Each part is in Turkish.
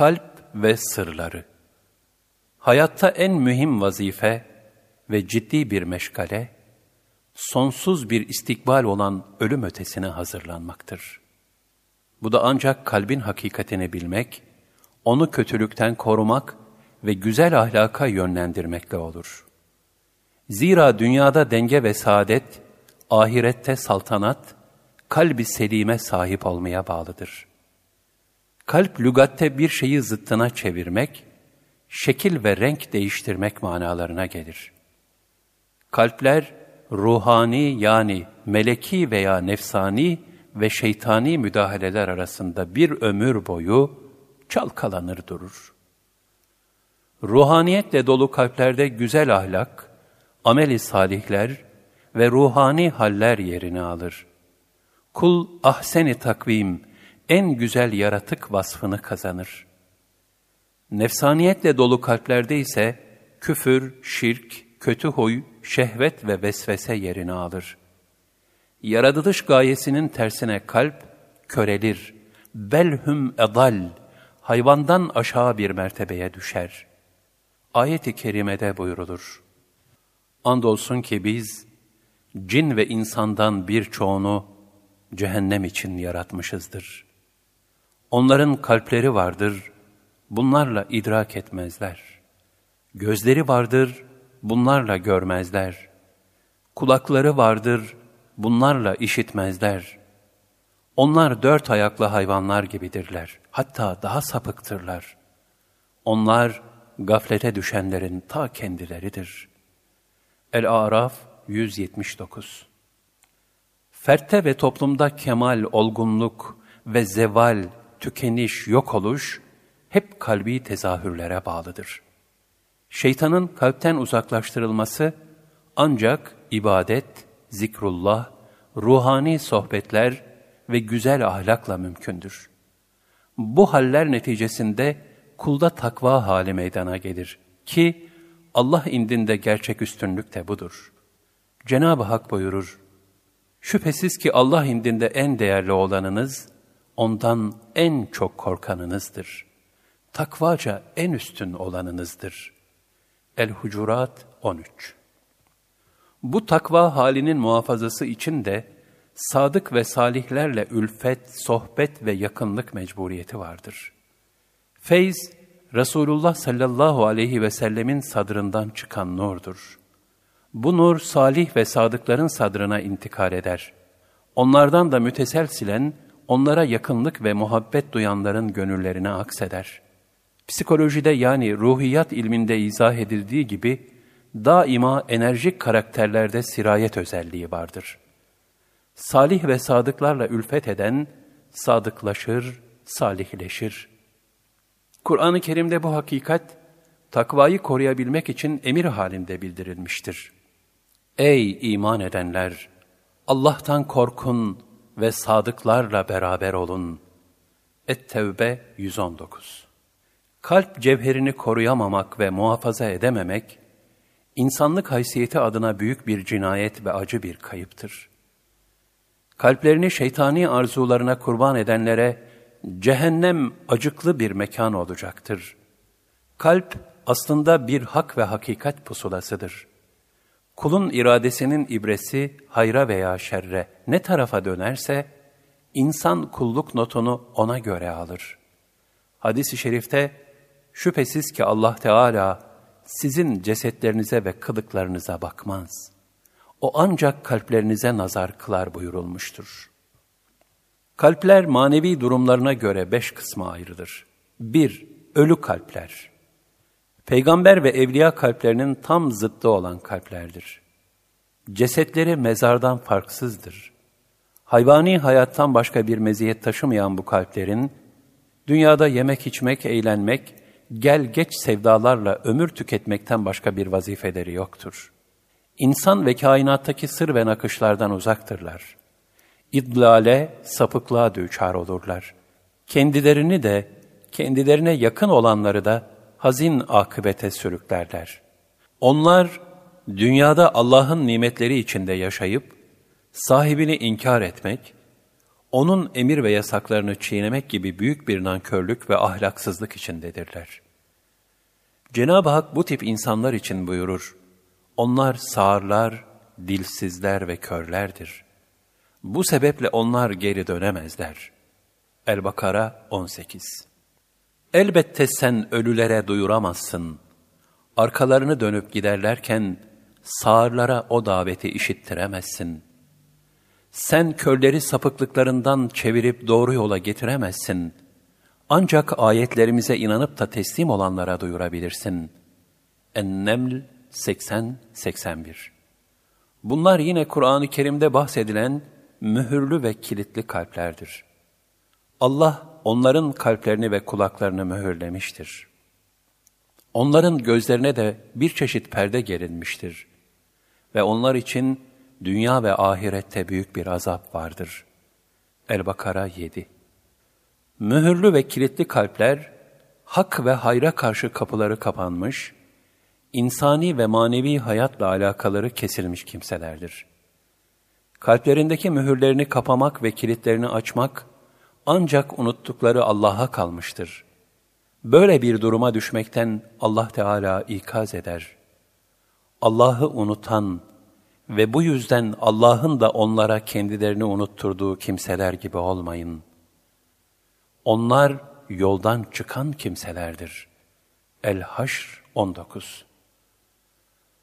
Kalp ve sırları Hayatta en mühim vazife ve ciddi bir meşgale, sonsuz bir istikbal olan ölüm ötesine hazırlanmaktır. Bu da ancak kalbin hakikatini bilmek, onu kötülükten korumak ve güzel ahlaka yönlendirmekle olur. Zira dünyada denge ve saadet, ahirette saltanat, kalbi selime sahip olmaya bağlıdır. Kalp lügatte bir şeyi zıttına çevirmek, şekil ve renk değiştirmek manalarına gelir. Kalpler, ruhani yani meleki veya nefsani ve şeytani müdahaleler arasında bir ömür boyu çalkalanır durur. Ruhaniyetle dolu kalplerde güzel ahlak, ameli salihler ve ruhani haller yerini alır. Kul ahseni takvim, en güzel yaratık vasfını kazanır. Nefsaniyetle dolu kalplerde ise küfür, şirk, kötü huy, şehvet ve vesvese yerini alır. Yaratılış gayesinin tersine kalp körelir. Belhum edal, hayvandan aşağı bir mertebeye düşer. Ayet-i kerimede buyurulur. Andolsun ki biz, cin ve insandan birçoğunu cehennem için yaratmışızdır. Onların kalpleri vardır, bunlarla idrak etmezler. Gözleri vardır, bunlarla görmezler. Kulakları vardır, bunlarla işitmezler. Onlar dört ayaklı hayvanlar gibidirler. Hatta daha sapıktırlar. Onlar gaflete düşenlerin ta kendileridir. El-Araf 179 Fertte ve toplumda kemal, olgunluk ve zeval, tükeniş, yok oluş hep kalbi tezahürlere bağlıdır.'' Şeytanın kalpten uzaklaştırılması ancak ibadet, zikrullah, ruhani sohbetler ve güzel ahlakla mümkündür. Bu haller neticesinde kulda takva hali meydana gelir ki Allah indinde gerçek üstünlük de budur. Cenab-ı Hak buyurur, Şüphesiz ki Allah indinde en değerli olanınız, ondan en çok korkanınızdır. Takvaca en üstün olanınızdır.'' El-Hucurat 13 Bu takva halinin muhafazası için de sadık ve salihlerle ülfet, sohbet ve yakınlık mecburiyeti vardır. Feyz, Resulullah sallallahu aleyhi ve sellemin sadrından çıkan nurdur. Bu nur salih ve sadıkların sadrına intikal eder. Onlardan da müteselsilen onlara yakınlık ve muhabbet duyanların gönüllerine akseder.'' Psikolojide yani ruhiyat ilminde izah edildiği gibi daima enerjik karakterlerde sirayet özelliği vardır. Salih ve sadıklarla ülfet eden sadıklaşır, salihleşir. Kur'an-ı Kerim'de bu hakikat takvayı koruyabilmek için emir halinde bildirilmiştir. Ey iman edenler! Allah'tan korkun ve sadıklarla beraber olun. Et-Tevbe 119 Kalp cevherini koruyamamak ve muhafaza edememek, insanlık haysiyeti adına büyük bir cinayet ve acı bir kayıptır. Kalplerini şeytani arzularına kurban edenlere cehennem acıklı bir mekan olacaktır. Kalp aslında bir hak ve hakikat pusulasıdır. Kulun iradesinin ibresi hayra veya şerre ne tarafa dönerse, insan kulluk notunu ona göre alır. Hadis-i şerifte, Şüphesiz ki Allah Teala sizin cesetlerinize ve kılıklarınıza bakmaz. O ancak kalplerinize nazar kılar buyurulmuştur. Kalpler manevi durumlarına göre beş kısma ayrılır. Bir, ölü kalpler. Peygamber ve evliya kalplerinin tam zıttı olan kalplerdir. Cesetleri mezardan farksızdır. Hayvani hayattan başka bir meziyet taşımayan bu kalplerin, dünyada yemek içmek, eğlenmek gel geç sevdalarla ömür tüketmekten başka bir vazifeleri yoktur. İnsan ve kainattaki sır ve nakışlardan uzaktırlar. İdlale, sapıklığa düçar olurlar. Kendilerini de, kendilerine yakın olanları da hazin akıbete sürüklerler. Onlar, dünyada Allah'ın nimetleri içinde yaşayıp, sahibini inkar etmek, onun emir ve yasaklarını çiğnemek gibi büyük bir nankörlük ve ahlaksızlık içindedirler. Cenab-ı Hak bu tip insanlar için buyurur, onlar sağırlar, dilsizler ve körlerdir. Bu sebeple onlar geri dönemezler. El-Bakara 18 Elbette sen ölülere duyuramazsın. Arkalarını dönüp giderlerken sağırlara o daveti işittiremezsin. Sen körleri sapıklıklarından çevirip doğru yola getiremezsin. Ancak ayetlerimize inanıp da teslim olanlara duyurabilirsin. En-Neml 80-81 Bunlar yine Kur'an-ı Kerim'de bahsedilen mühürlü ve kilitli kalplerdir. Allah onların kalplerini ve kulaklarını mühürlemiştir. Onların gözlerine de bir çeşit perde gerilmiştir. Ve onlar için dünya ve ahirette büyük bir azap vardır. El-Bakara 7 Mühürlü ve kilitli kalpler, hak ve hayra karşı kapıları kapanmış, insani ve manevi hayatla alakaları kesilmiş kimselerdir. Kalplerindeki mühürlerini kapamak ve kilitlerini açmak, ancak unuttukları Allah'a kalmıştır. Böyle bir duruma düşmekten Allah Teala ikaz eder. Allah'ı unutan ve bu yüzden Allah'ın da onlara kendilerini unutturduğu kimseler gibi olmayın. Onlar yoldan çıkan kimselerdir. El-Haşr 19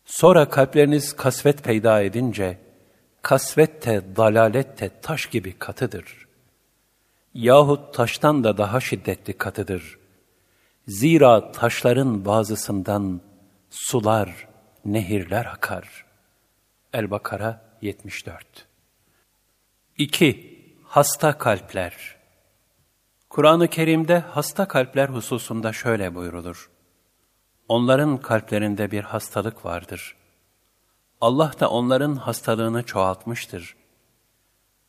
Sonra kalpleriniz kasvet peyda edince, kasvet de dalalet de taş gibi katıdır. Yahut taştan da daha şiddetli katıdır. Zira taşların bazısından sular, nehirler akar. El-Bakara 74 2. Hasta kalpler Kur'an-ı Kerim'de hasta kalpler hususunda şöyle buyrulur. Onların kalplerinde bir hastalık vardır. Allah da onların hastalığını çoğaltmıştır.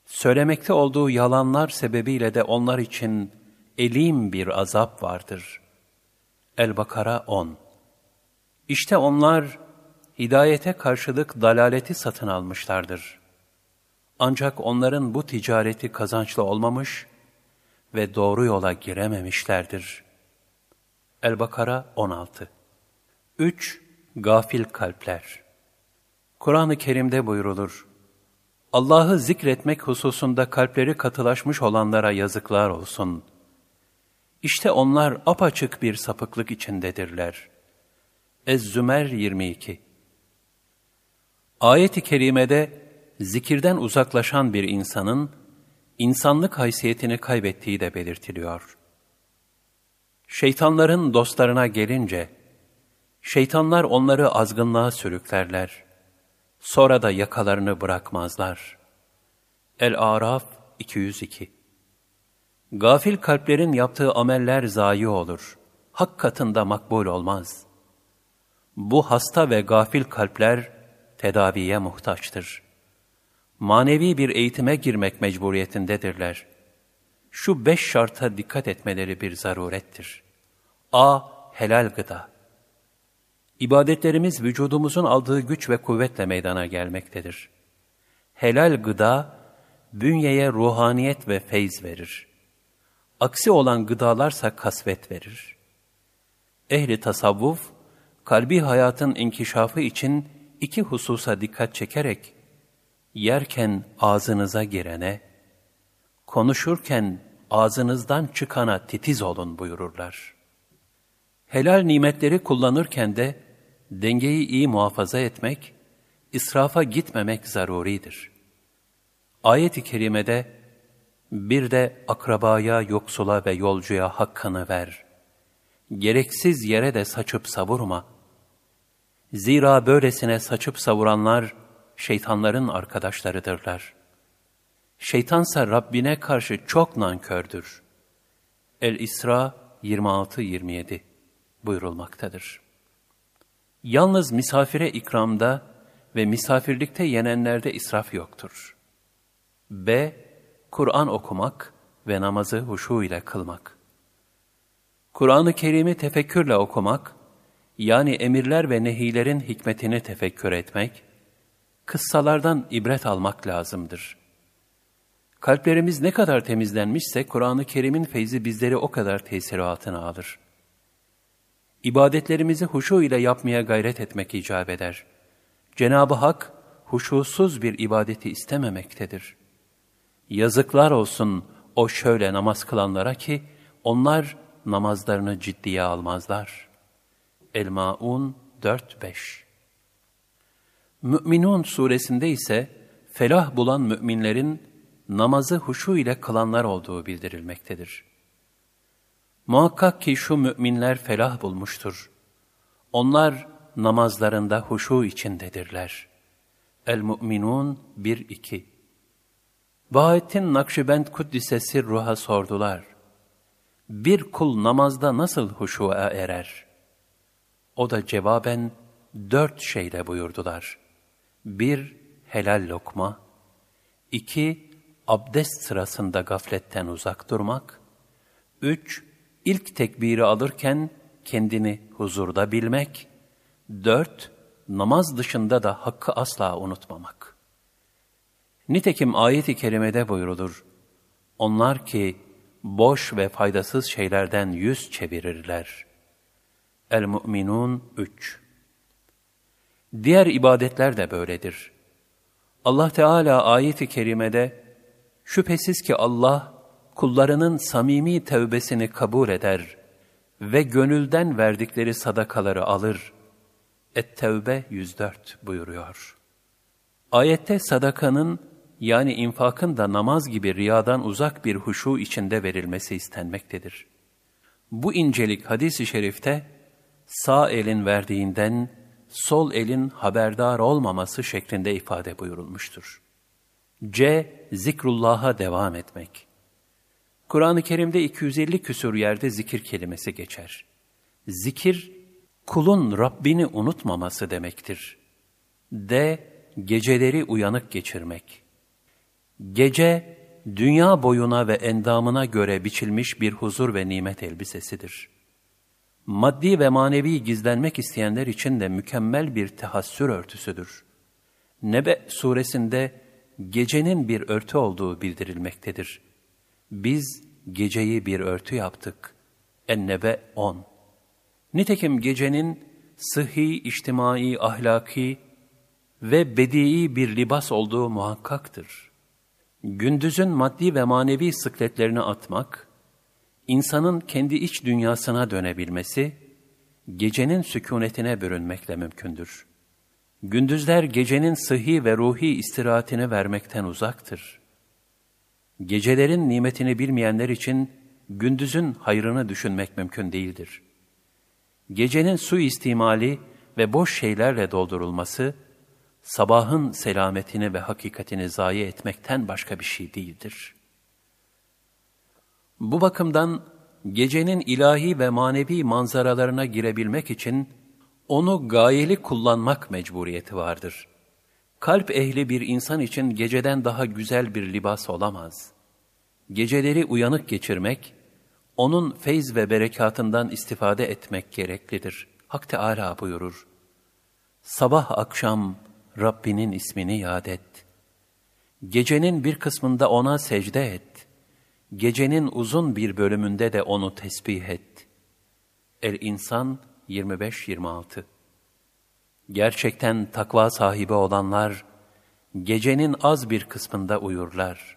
Söylemekte olduğu yalanlar sebebiyle de onlar için elim bir azap vardır. El-Bakara 10 İşte onlar hidayete karşılık dalaleti satın almışlardır. Ancak onların bu ticareti kazançlı olmamış ve doğru yola girememişlerdir. El-Bakara 16 3. Gafil kalpler Kur'an-ı Kerim'de buyrulur. Allah'ı zikretmek hususunda kalpleri katılaşmış olanlara yazıklar olsun. İşte onlar apaçık bir sapıklık içindedirler. Ez-Zümer 22 Ayet-i Kerime'de zikirden uzaklaşan bir insanın insanlık haysiyetini kaybettiği de belirtiliyor. Şeytanların dostlarına gelince, şeytanlar onları azgınlığa sürüklerler. Sonra da yakalarını bırakmazlar. El-Araf 202 Gafil kalplerin yaptığı ameller zayi olur. Hak katında makbul olmaz. Bu hasta ve gafil kalpler tedaviye muhtaçtır. Manevi bir eğitime girmek mecburiyetindedirler. Şu beş şarta dikkat etmeleri bir zarurettir. A. Helal gıda. İbadetlerimiz vücudumuzun aldığı güç ve kuvvetle meydana gelmektedir. Helal gıda, bünyeye ruhaniyet ve feyz verir. Aksi olan gıdalarsa kasvet verir. Ehli tasavvuf, kalbi hayatın inkişafı için iki hususa dikkat çekerek, yerken ağzınıza girene, konuşurken ağzınızdan çıkana titiz olun buyururlar. Helal nimetleri kullanırken de dengeyi iyi muhafaza etmek, israfa gitmemek zaruridir. Ayet-i kerimede bir de akrabaya, yoksula ve yolcuya hakkını ver. Gereksiz yere de saçıp savurma. Zira böylesine saçıp savuranlar şeytanların arkadaşlarıdırlar. Şeytansa Rabbine karşı çok nankördür. El-İsra 26-27 buyurulmaktadır. Yalnız misafire ikramda ve misafirlikte yenenlerde israf yoktur. B. Kur'an okumak ve namazı huşu ile kılmak. Kur'an-ı Kerim'i tefekkürle okumak, yani emirler ve nehilerin hikmetini tefekkür etmek, kıssalardan ibret almak lazımdır. Kalplerimiz ne kadar temizlenmişse Kur'an-ı Kerim'in feyzi bizleri o kadar tesiri altına alır. İbadetlerimizi huşu ile yapmaya gayret etmek icap eder. Cenab-ı Hak huşusuz bir ibadeti istememektedir. Yazıklar olsun o şöyle namaz kılanlara ki onlar namazlarını ciddiye almazlar. El-Maun 4-5 Mü'minun suresinde ise felah bulan müminlerin namazı huşu ile kılanlar olduğu bildirilmektedir. Muhakkak ki şu müminler felah bulmuştur. Onlar namazlarında huşu içindedirler. El-Mu'minun 1-2 Bahattin Nakşibend Kuddisesi ruha sordular. Bir kul namazda nasıl huşuğa erer? O da cevaben dört şeyle buyurdular. Bir, helal lokma. iki abdest sırasında gafletten uzak durmak. Üç, ilk tekbiri alırken kendini huzurda bilmek. Dört, namaz dışında da hakkı asla unutmamak. Nitekim ayet-i kerimede buyurulur. Onlar ki boş ve faydasız şeylerden yüz çevirirler. El-Mu'minun 3 Diğer ibadetler de böyledir. Allah Teala ayet-i kerimede şüphesiz ki Allah kullarının samimi tevbesini kabul eder ve gönülden verdikleri sadakaları alır. Et-Tevbe 104 buyuruyor. Ayette sadakanın yani infakın da namaz gibi riyadan uzak bir huşu içinde verilmesi istenmektedir. Bu incelik hadis-i şerifte sağ elin verdiğinden sol elin haberdar olmaması şeklinde ifade buyurulmuştur. C. Zikrullah'a devam etmek. Kur'an-ı Kerim'de 250 küsur yerde zikir kelimesi geçer. Zikir, kulun Rabbini unutmaması demektir. D. Geceleri uyanık geçirmek. Gece, dünya boyuna ve endamına göre biçilmiş bir huzur ve nimet elbisesidir. Maddi ve manevi gizlenmek isteyenler için de mükemmel bir tehassür örtüsüdür. Nebe suresinde gecenin bir örtü olduğu bildirilmektedir. Biz geceyi bir örtü yaptık. Ennebe 10 Nitekim gecenin sıhhi, içtimai, ahlaki ve bedii bir libas olduğu muhakkaktır. Gündüzün maddi ve manevi sıkletlerini atmak, insanın kendi iç dünyasına dönebilmesi, gecenin sükunetine bürünmekle mümkündür. Gündüzler gecenin sıhhi ve ruhi istirahatini vermekten uzaktır. Gecelerin nimetini bilmeyenler için gündüzün hayrını düşünmek mümkün değildir. Gecenin su istimali ve boş şeylerle doldurulması, sabahın selametini ve hakikatini zayi etmekten başka bir şey değildir. Bu bakımdan gecenin ilahi ve manevi manzaralarına girebilmek için onu gayeli kullanmak mecburiyeti vardır. Kalp ehli bir insan için geceden daha güzel bir libas olamaz. Geceleri uyanık geçirmek, onun feyz ve berekatından istifade etmek gereklidir. Hak Teâlâ buyurur. Sabah akşam Rabbinin ismini yad et. Gecenin bir kısmında ona secde et. Gecenin uzun bir bölümünde de onu tesbih et. El-İnsan 25-26 Gerçekten takva sahibi olanlar, gecenin az bir kısmında uyurlar.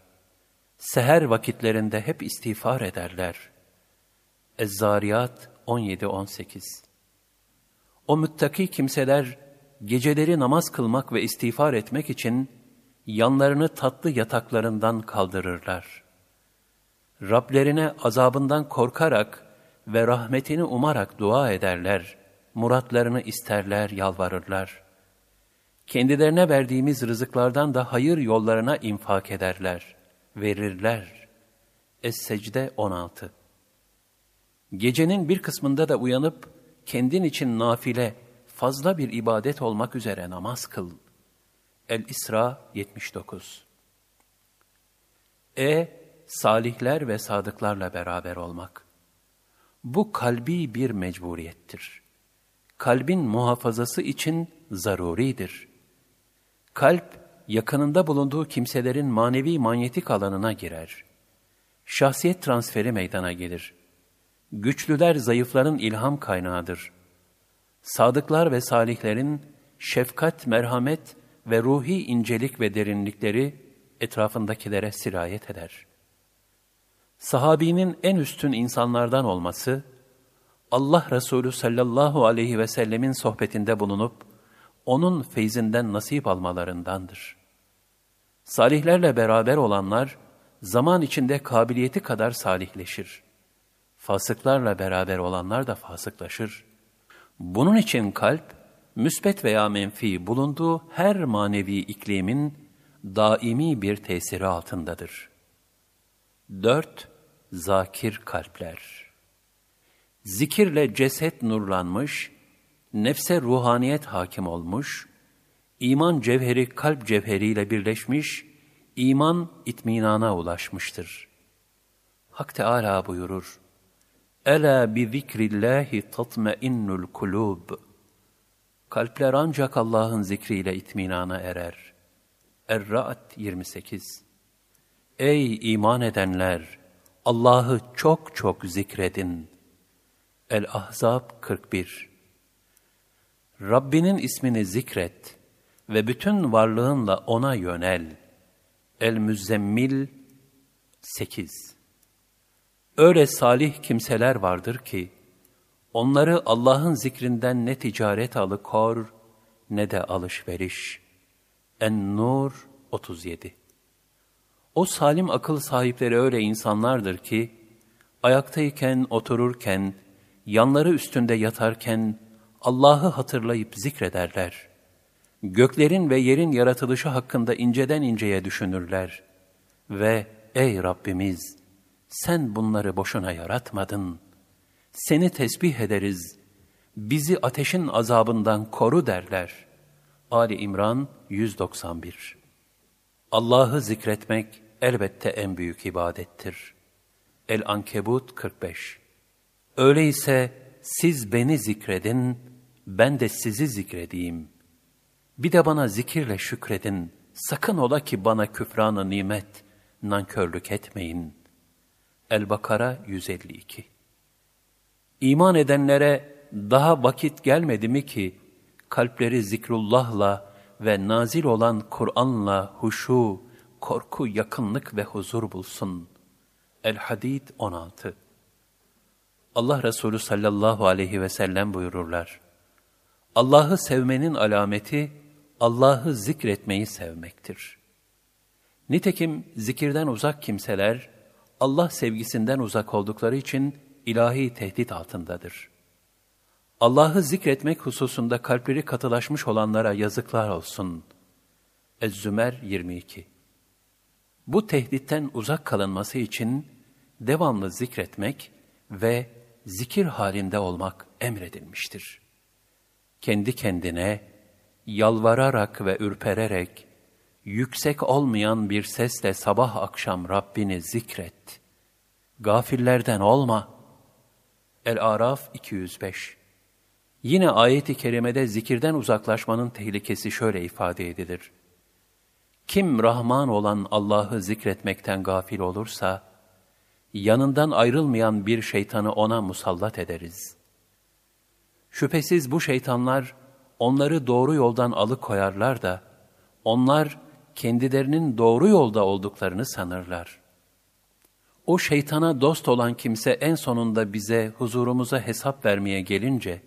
Seher vakitlerinde hep istiğfar ederler. Ez-Zariyat 17-18 O müttaki kimseler, geceleri namaz kılmak ve istiğfar etmek için yanlarını tatlı yataklarından kaldırırlar. Rablerine azabından korkarak ve rahmetini umarak dua ederler, muratlarını isterler, yalvarırlar. Kendilerine verdiğimiz rızıklardan da hayır yollarına infak ederler, verirler. Es-Secde 16 Gecenin bir kısmında da uyanıp, kendin için nafile, fazla bir ibadet olmak üzere namaz kıl. El-İsra 79 E. Salihler ve sadıklarla beraber olmak. Bu kalbi bir mecburiyettir. Kalbin muhafazası için zaruridir. Kalp, yakınında bulunduğu kimselerin manevi manyetik alanına girer. Şahsiyet transferi meydana gelir. Güçlüler zayıfların ilham kaynağıdır. Sadıklar ve salihlerin şefkat, merhamet ve ruhi incelik ve derinlikleri etrafındakilere sirayet eder. Sahabinin en üstün insanlardan olması, Allah Resulü sallallahu aleyhi ve sellemin sohbetinde bulunup, onun feyzinden nasip almalarındandır. Salihlerle beraber olanlar, zaman içinde kabiliyeti kadar salihleşir. Fasıklarla beraber olanlar da fasıklaşır. Bunun için kalp, müsbet veya menfi bulunduğu her manevi iklimin daimi bir tesiri altındadır. 4. Zakir kalpler Zikirle ceset nurlanmış, nefse ruhaniyet hakim olmuş, iman cevheri kalp cevheriyle birleşmiş, iman itminana ulaşmıştır. Hak Teâlâ buyurur, Ela bi zikrillahi tatmainnul kulub. Kalpler ancak Allah'ın zikriyle itminana erer. Er-Ra'd 28 Ey iman edenler! Allah'ı çok çok zikredin. El-Ahzab 41 Rabbinin ismini zikret ve bütün varlığınla O'na yönel. El-Müzzemmil 8 Öyle salih kimseler vardır ki, onları Allah'ın zikrinden ne ticaret alıkor, ne de alışveriş. En-Nur 37 O salim akıl sahipleri öyle insanlardır ki, ayaktayken, otururken, yanları üstünde yatarken, Allah'ı hatırlayıp zikrederler. Göklerin ve yerin yaratılışı hakkında inceden inceye düşünürler. Ve ey Rabbimiz! Sen bunları boşuna yaratmadın. Seni tesbih ederiz. Bizi ateşin azabından koru derler. Ali İmran 191 Allah'ı zikretmek elbette en büyük ibadettir. El-Ankebut 45 Öyleyse siz beni zikredin, ben de sizi zikredeyim. Bir de bana zikirle şükredin. Sakın ola ki bana küfranı nimet, nankörlük etmeyin. El-Bakara 152 İman edenlere daha vakit gelmedi mi ki, kalpleri zikrullahla ve nazil olan Kur'an'la huşu, korku, yakınlık ve huzur bulsun. El-Hadid 16 Allah Resulü sallallahu aleyhi ve sellem buyururlar. Allah'ı sevmenin alameti, Allah'ı zikretmeyi sevmektir. Nitekim zikirden uzak kimseler, Allah sevgisinden uzak oldukları için ilahi tehdit altındadır. Allah'ı zikretmek hususunda kalpleri katılaşmış olanlara yazıklar olsun. Ez-Zümer 22 Bu tehditten uzak kalınması için devamlı zikretmek ve zikir halinde olmak emredilmiştir. Kendi kendine, yalvararak ve ürpererek, yüksek olmayan bir sesle sabah akşam Rabbini zikret. Gafillerden olma. El-Araf 205 Yine ayet-i kerimede zikirden uzaklaşmanın tehlikesi şöyle ifade edilir. Kim Rahman olan Allah'ı zikretmekten gafil olursa, yanından ayrılmayan bir şeytanı ona musallat ederiz. Şüphesiz bu şeytanlar onları doğru yoldan alıkoyarlar da, onlar kendilerinin doğru yolda olduklarını sanırlar. O şeytana dost olan kimse en sonunda bize, huzurumuza hesap vermeye gelince,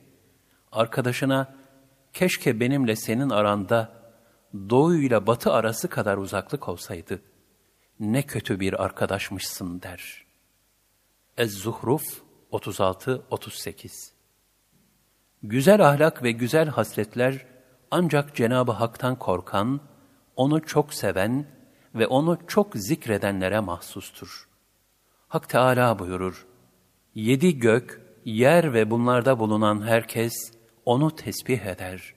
arkadaşına, keşke benimle senin aranda doğu ile batı arası kadar uzaklık olsaydı, ne kötü bir arkadaşmışsın der. Ez-Zuhruf 36-38 Güzel ahlak ve güzel hasletler ancak Cenab-ı Hak'tan korkan, onu çok seven ve onu çok zikredenlere mahsustur. Hak Teâlâ buyurur, Yedi gök, yer ve bunlarda bulunan herkes onu tesbih eder.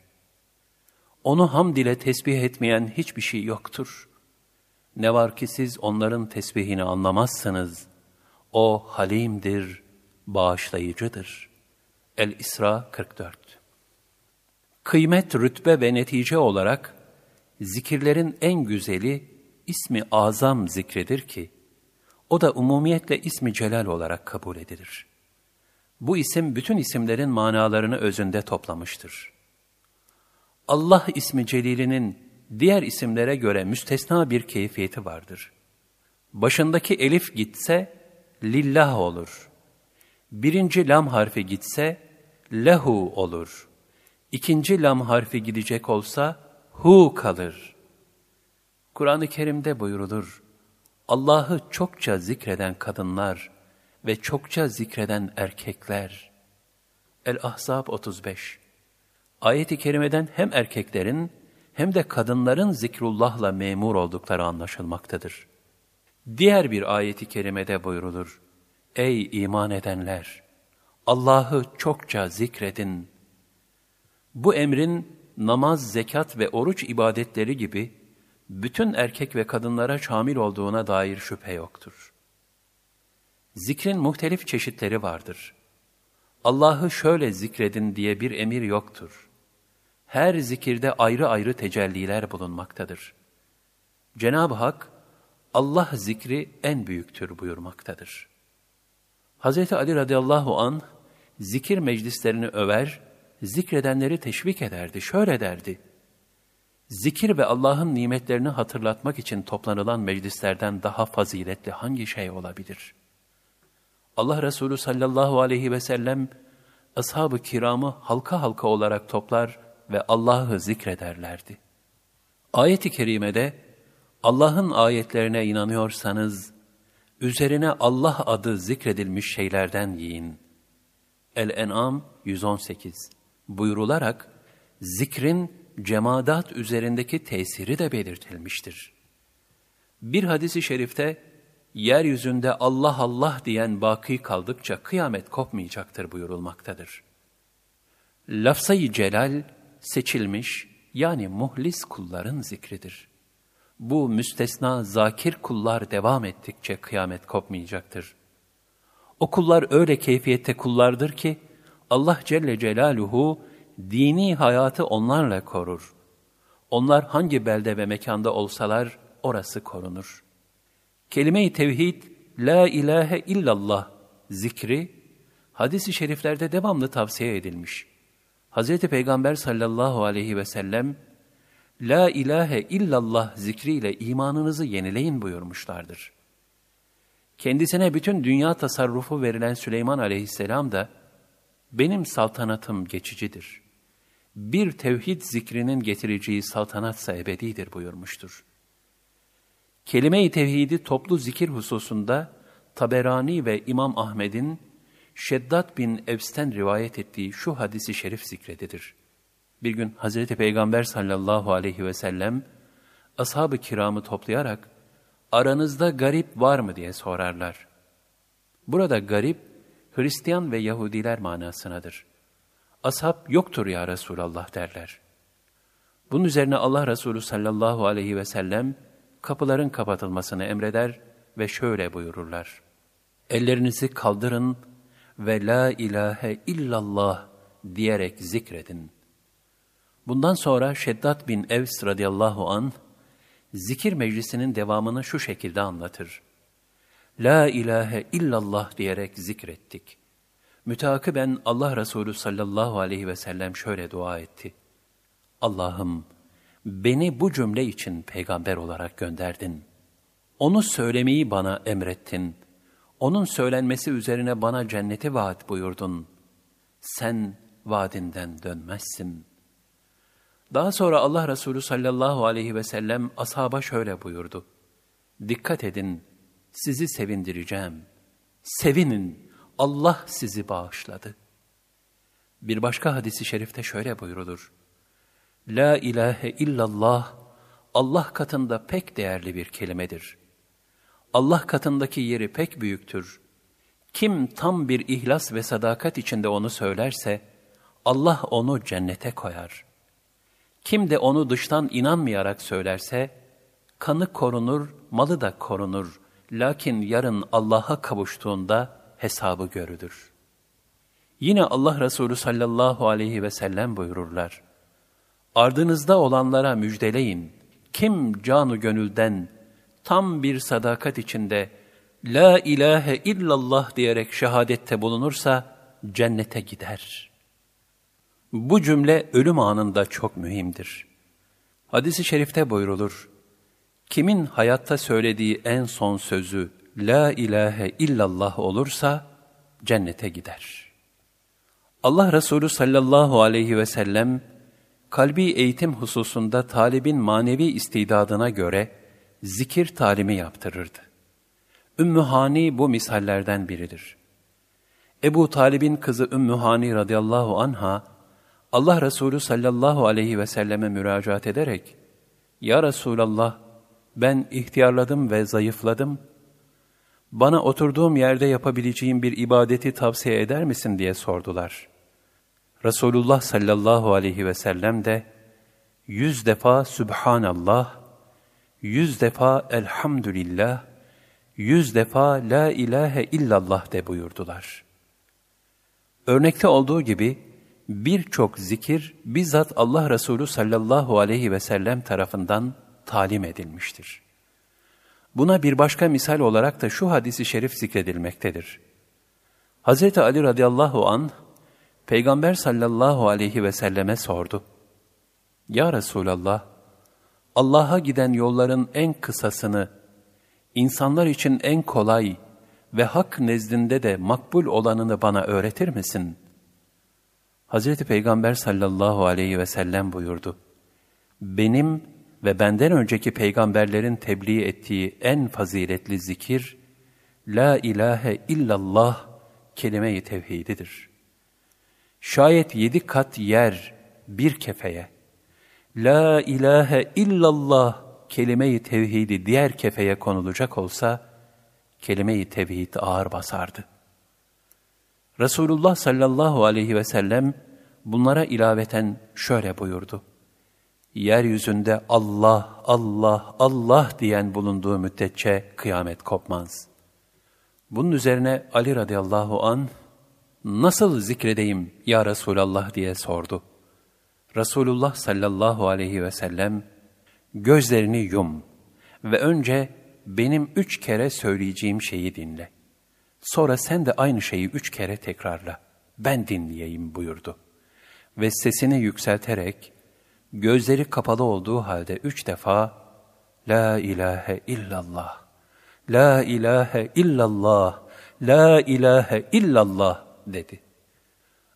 Onu hamd ile tesbih etmeyen hiçbir şey yoktur. Ne var ki siz onların tesbihini anlamazsınız. O halimdir, bağışlayıcıdır. El-İsra 44 Kıymet, rütbe ve netice olarak zikirlerin en güzeli ismi azam zikredir ki, o da umumiyetle ismi celal olarak kabul edilir. Bu isim bütün isimlerin manalarını özünde toplamıştır. Allah ismi celilinin diğer isimlere göre müstesna bir keyfiyeti vardır. Başındaki elif gitse, lillah olur. Birinci lam harfi gitse, lehu olur. İkinci lam harfi gidecek olsa, hu kalır. Kur'an-ı Kerim'de buyurulur, Allah'ı çokça zikreden kadınlar ve çokça zikreden erkekler. El-Ahzab 35 Ayet-i kerimeden hem erkeklerin hem de kadınların zikrullahla memur oldukları anlaşılmaktadır. Diğer bir ayeti kerimede buyurulur. Ey iman edenler! Allah'ı çokça zikredin. Bu emrin namaz, zekat ve oruç ibadetleri gibi bütün erkek ve kadınlara şamil olduğuna dair şüphe yoktur. Zikrin muhtelif çeşitleri vardır. Allah'ı şöyle zikredin diye bir emir yoktur. Her zikirde ayrı ayrı tecelliler bulunmaktadır. Cenab-ı Hak, Allah zikri en büyüktür buyurmaktadır. Hz. Ali radıyallahu an zikir meclislerini över, zikredenleri teşvik ederdi, şöyle derdi. Zikir ve Allah'ın nimetlerini hatırlatmak için toplanılan meclislerden daha faziletli hangi şey olabilir? Allah Resulü sallallahu aleyhi ve sellem ashab-ı kiramı halka halka olarak toplar ve Allah'ı zikrederlerdi. Ayet-i kerimede Allah'ın ayetlerine inanıyorsanız üzerine Allah adı zikredilmiş şeylerden yiyin. El-En'am 118 buyurularak zikrin cemadat üzerindeki tesiri de belirtilmiştir. Bir hadisi şerifte, yeryüzünde Allah Allah diyen baki kaldıkça kıyamet kopmayacaktır buyurulmaktadır. Lafzayı celal, seçilmiş yani muhlis kulların zikridir. Bu müstesna zakir kullar devam ettikçe kıyamet kopmayacaktır. O kullar öyle keyfiyette kullardır ki, Allah Celle Celaluhu dini hayatı onlarla korur. Onlar hangi belde ve mekanda olsalar orası korunur. Kelime-i tevhid, la ilahe illallah zikri, hadis-i şeriflerde devamlı tavsiye edilmiş. Hz. Peygamber sallallahu aleyhi ve sellem, La ilahe illallah zikriyle imanınızı yenileyin buyurmuşlardır. Kendisine bütün dünya tasarrufu verilen Süleyman aleyhisselam da, benim saltanatım geçicidir bir tevhid zikrinin getireceği saltanatsa ebedidir buyurmuştur. Kelime-i tevhidi toplu zikir hususunda Taberani ve İmam Ahmed'in Şeddat bin Evs'ten rivayet ettiği şu hadisi şerif zikredilir. Bir gün Hazreti Peygamber sallallahu aleyhi ve sellem ashab-ı kiramı toplayarak aranızda garip var mı diye sorarlar. Burada garip Hristiyan ve Yahudiler manasınadır. Ashab yoktur ya Resulallah derler. Bunun üzerine Allah Resulü sallallahu aleyhi ve sellem kapıların kapatılmasını emreder ve şöyle buyururlar. Ellerinizi kaldırın ve la ilahe illallah diyerek zikredin. Bundan sonra Şeddat bin Evs radıyallahu an zikir meclisinin devamını şu şekilde anlatır. La ilahe illallah diyerek zikrettik. Mütakiben Allah Resulü sallallahu aleyhi ve sellem şöyle dua etti. Allah'ım beni bu cümle için peygamber olarak gönderdin. Onu söylemeyi bana emrettin. Onun söylenmesi üzerine bana cenneti vaat buyurdun. Sen vaadinden dönmezsin. Daha sonra Allah Resulü sallallahu aleyhi ve sellem ashaba şöyle buyurdu. Dikkat edin, sizi sevindireceğim. Sevinin, Allah sizi bağışladı. Bir başka hadisi şerifte şöyle buyurulur. La ilahe illallah Allah katında pek değerli bir kelimedir. Allah katındaki yeri pek büyüktür. Kim tam bir ihlas ve sadakat içinde onu söylerse, Allah onu cennete koyar. Kim de onu dıştan inanmayarak söylerse, kanı korunur, malı da korunur. Lakin yarın Allah'a kavuştuğunda, hesabı görülür. Yine Allah Resulü sallallahu aleyhi ve sellem buyururlar. Ardınızda olanlara müjdeleyin kim canu gönülden tam bir sadakat içinde La ilahe illallah diyerek şehadette bulunursa cennete gider. Bu cümle ölüm anında çok mühimdir. Hadis-i şerifte buyrulur. Kimin hayatta söylediği en son sözü La ilahe illallah olursa cennete gider. Allah Resulü sallallahu aleyhi ve sellem kalbi eğitim hususunda talibin manevi istidadına göre zikir talimi yaptırırdı. Ümmü Hani bu misallerden biridir. Ebu Talib'in kızı Ümmü Hani radıyallahu anha, Allah Resulü sallallahu aleyhi ve selleme müracaat ederek, Ya Resulallah, ben ihtiyarladım ve zayıfladım. Bana oturduğum yerde yapabileceğim bir ibadeti tavsiye eder misin diye sordular. Resulullah sallallahu aleyhi ve sellem de, yüz defa Sübhanallah, yüz defa Elhamdülillah, yüz defa La ilahe illallah de buyurdular. Örnekte olduğu gibi birçok zikir bizzat Allah Resulü sallallahu aleyhi ve sellem tarafından talim edilmiştir. Buna bir başka misal olarak da şu hadisi şerif zikredilmektedir. Hz. Ali radıyallahu an Peygamber sallallahu aleyhi ve selleme sordu. Ya Resulallah, Allah'a giden yolların en kısasını, insanlar için en kolay ve hak nezdinde de makbul olanını bana öğretir misin? Hazreti Peygamber sallallahu aleyhi ve sellem buyurdu. Benim ve benden önceki peygamberlerin tebliğ ettiği en faziletli zikir, La ilahe illallah kelime-i tevhididir. Şayet yedi kat yer bir kefeye, La ilahe illallah kelime-i tevhidi diğer kefeye konulacak olsa, kelime-i tevhid ağır basardı. Resulullah sallallahu aleyhi ve sellem bunlara ilaveten şöyle buyurdu. Yeryüzünde Allah, Allah, Allah diyen bulunduğu müddetçe kıyamet kopmaz. Bunun üzerine Ali radıyallahu an nasıl zikredeyim ya Resulallah diye sordu. Resulullah sallallahu aleyhi ve sellem gözlerini yum ve önce benim üç kere söyleyeceğim şeyi dinle. Sonra sen de aynı şeyi üç kere tekrarla. Ben dinleyeyim buyurdu. Ve sesini yükselterek, gözleri kapalı olduğu halde üç defa, La ilahe illallah, La ilahe illallah, La ilahe illallah dedi.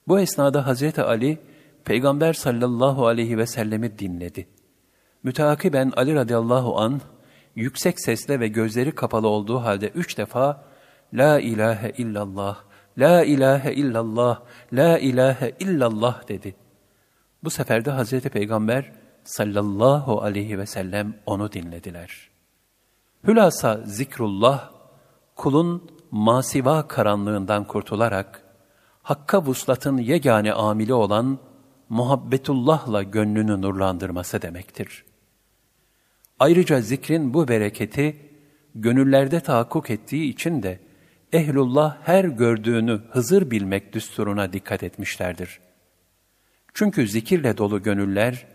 Bu esnada Hazreti Ali, Peygamber sallallahu aleyhi ve sellemi dinledi. Müteakiben Ali radıyallahu an yüksek sesle ve gözleri kapalı olduğu halde üç defa La ilahe illallah, La ilahe illallah, La ilahe illallah dedi. Bu sefer de Hazreti Peygamber sallallahu aleyhi ve sellem onu dinlediler. Hülasa zikrullah, kulun masiva karanlığından kurtularak, Hakka vuslatın yegane amili olan muhabbetullahla gönlünü nurlandırması demektir. Ayrıca zikrin bu bereketi gönüllerde tahakkuk ettiği için de ehlullah her gördüğünü Hızır bilmek düsturuna dikkat etmişlerdir. Çünkü zikirle dolu gönüller,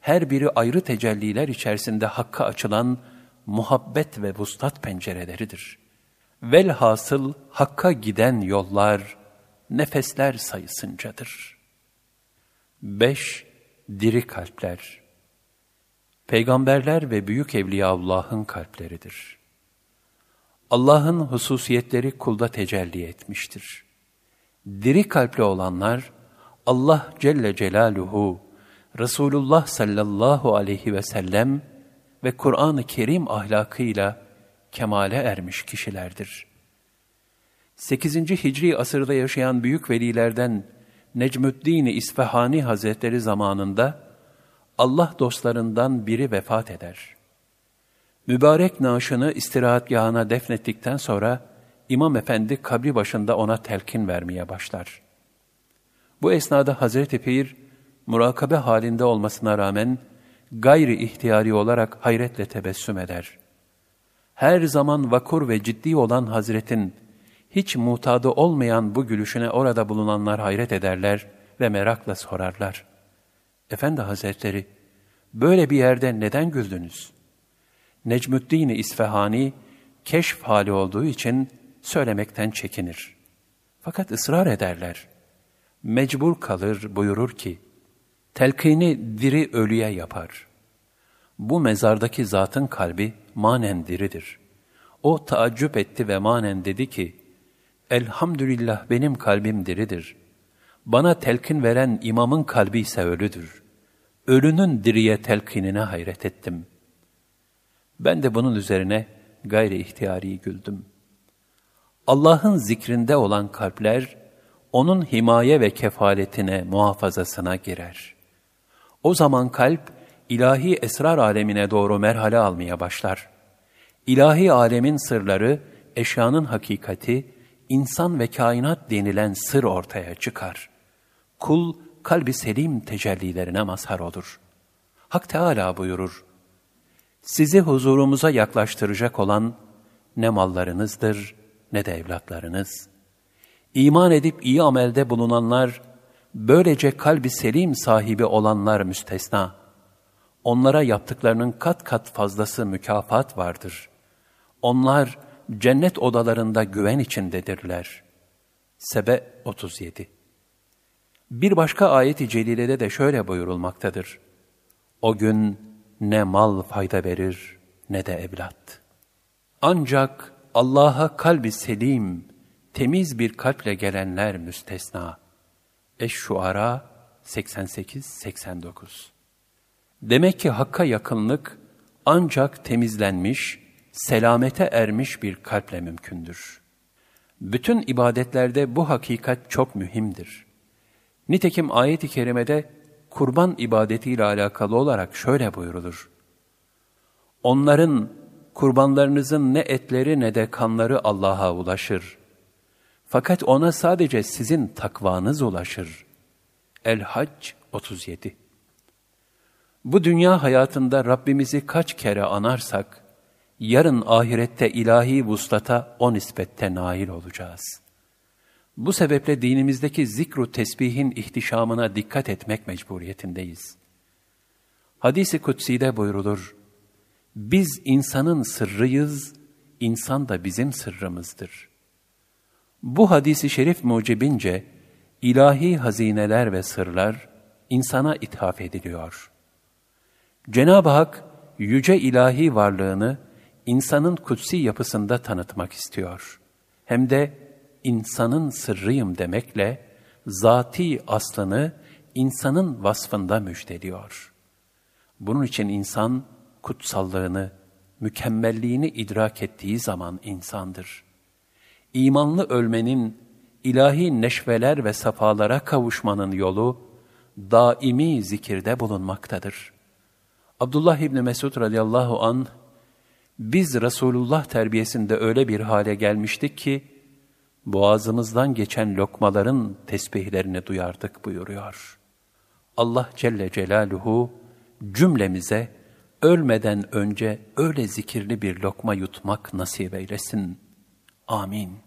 her biri ayrı tecelliler içerisinde hakka açılan muhabbet ve vuslat pencereleridir. Velhasıl hakka giden yollar, nefesler sayısıncadır. 5. Diri kalpler Peygamberler ve büyük evliyaullah'ın kalpleridir. Allah'ın hususiyetleri kulda tecelli etmiştir. Diri kalpli olanlar, Allah Celle Celaluhu, Resulullah sallallahu aleyhi ve sellem ve Kur'an-ı Kerim ahlakıyla kemale ermiş kişilerdir. 8. Hicri asırda yaşayan büyük velilerden Necmüddin İsfahani Hazretleri zamanında Allah dostlarından biri vefat eder. Mübarek naaşını istirahatgahına defnettikten sonra İmam Efendi kabri başında ona telkin vermeye başlar. Bu esnada Hazreti Pir, murakabe halinde olmasına rağmen gayri ihtiyari olarak hayretle tebessüm eder. Her zaman vakur ve ciddi olan Hazretin, hiç mutadı olmayan bu gülüşüne orada bulunanlar hayret ederler ve merakla sorarlar. Efendi Hazretleri, Böyle bir yerde neden güldünüz? Necmüddin İsfahani, keşf hali olduğu için söylemekten çekinir. Fakat ısrar ederler. Mecbur kalır buyurur ki, telkini diri ölüye yapar. Bu mezardaki zatın kalbi manen diridir. O taaccüp etti ve manen dedi ki, Elhamdülillah benim kalbim diridir. Bana telkin veren imamın kalbi ise ölüdür. Ölünün diriye telkinine hayret ettim. Ben de bunun üzerine gayri ihtiyari güldüm. Allah'ın zikrinde olan kalpler, onun himaye ve kefaletine, muhafazasına girer. O zaman kalp, ilahi esrar alemine doğru merhale almaya başlar. İlahi alemin sırları, eşyanın hakikati, insan ve kainat denilen sır ortaya çıkar. Kul, kalbi selim tecellilerine mazhar olur. Hak Teala buyurur, Sizi huzurumuza yaklaştıracak olan ne mallarınızdır ne de evlatlarınız. İman edip iyi amelde bulunanlar, böylece kalbi selim sahibi olanlar müstesna. Onlara yaptıklarının kat kat fazlası mükafat vardır. Onlar cennet odalarında güven içindedirler. Sebe 37 Bir başka ayet-i celilede de şöyle buyurulmaktadır. O gün ne mal fayda verir ne de evlat. Ancak Allah'a kalbi selim, temiz bir kalple gelenler müstesna. Eş-Şuara 88-89 Demek ki Hakk'a yakınlık ancak temizlenmiş, selamete ermiş bir kalple mümkündür. Bütün ibadetlerde bu hakikat çok mühimdir. Nitekim ayet-i kerimede kurban ibadetiyle alakalı olarak şöyle buyurulur. Onların, kurbanlarınızın ne etleri ne de kanları Allah'a ulaşır. Fakat ona sadece sizin takvanız ulaşır. El-Hac 37 Bu dünya hayatında Rabbimizi kaç kere anarsak, yarın ahirette ilahi vuslata o nispette nail olacağız. Bu sebeple dinimizdeki zikru tesbihin ihtişamına dikkat etmek mecburiyetindeyiz. Hadis-i Kutsi'de buyrulur, biz insanın sırrıyız, insan da bizim sırrımızdır. Bu hadisi şerif mucibince, ilahi hazineler ve sırlar insana ithaf ediliyor. Cenab-ı Hak, yüce ilahi varlığını insanın kutsi yapısında tanıtmak istiyor. Hem de insanın sırrıyım demekle, zati aslını insanın vasfında müjdeliyor. Bunun için insan kutsallığını, mükemmelliğini idrak ettiği zaman insandır. İmanlı ölmenin, ilahi neşveler ve safalara kavuşmanın yolu, daimi zikirde bulunmaktadır. Abdullah İbni Mesud radıyallahu an biz Resulullah terbiyesinde öyle bir hale gelmiştik ki, boğazımızdan geçen lokmaların tesbihlerini duyardık buyuruyor. Allah Celle Celaluhu cümlemize ölmeden önce öyle zikirli bir lokma yutmak nasip eylesin. Amin.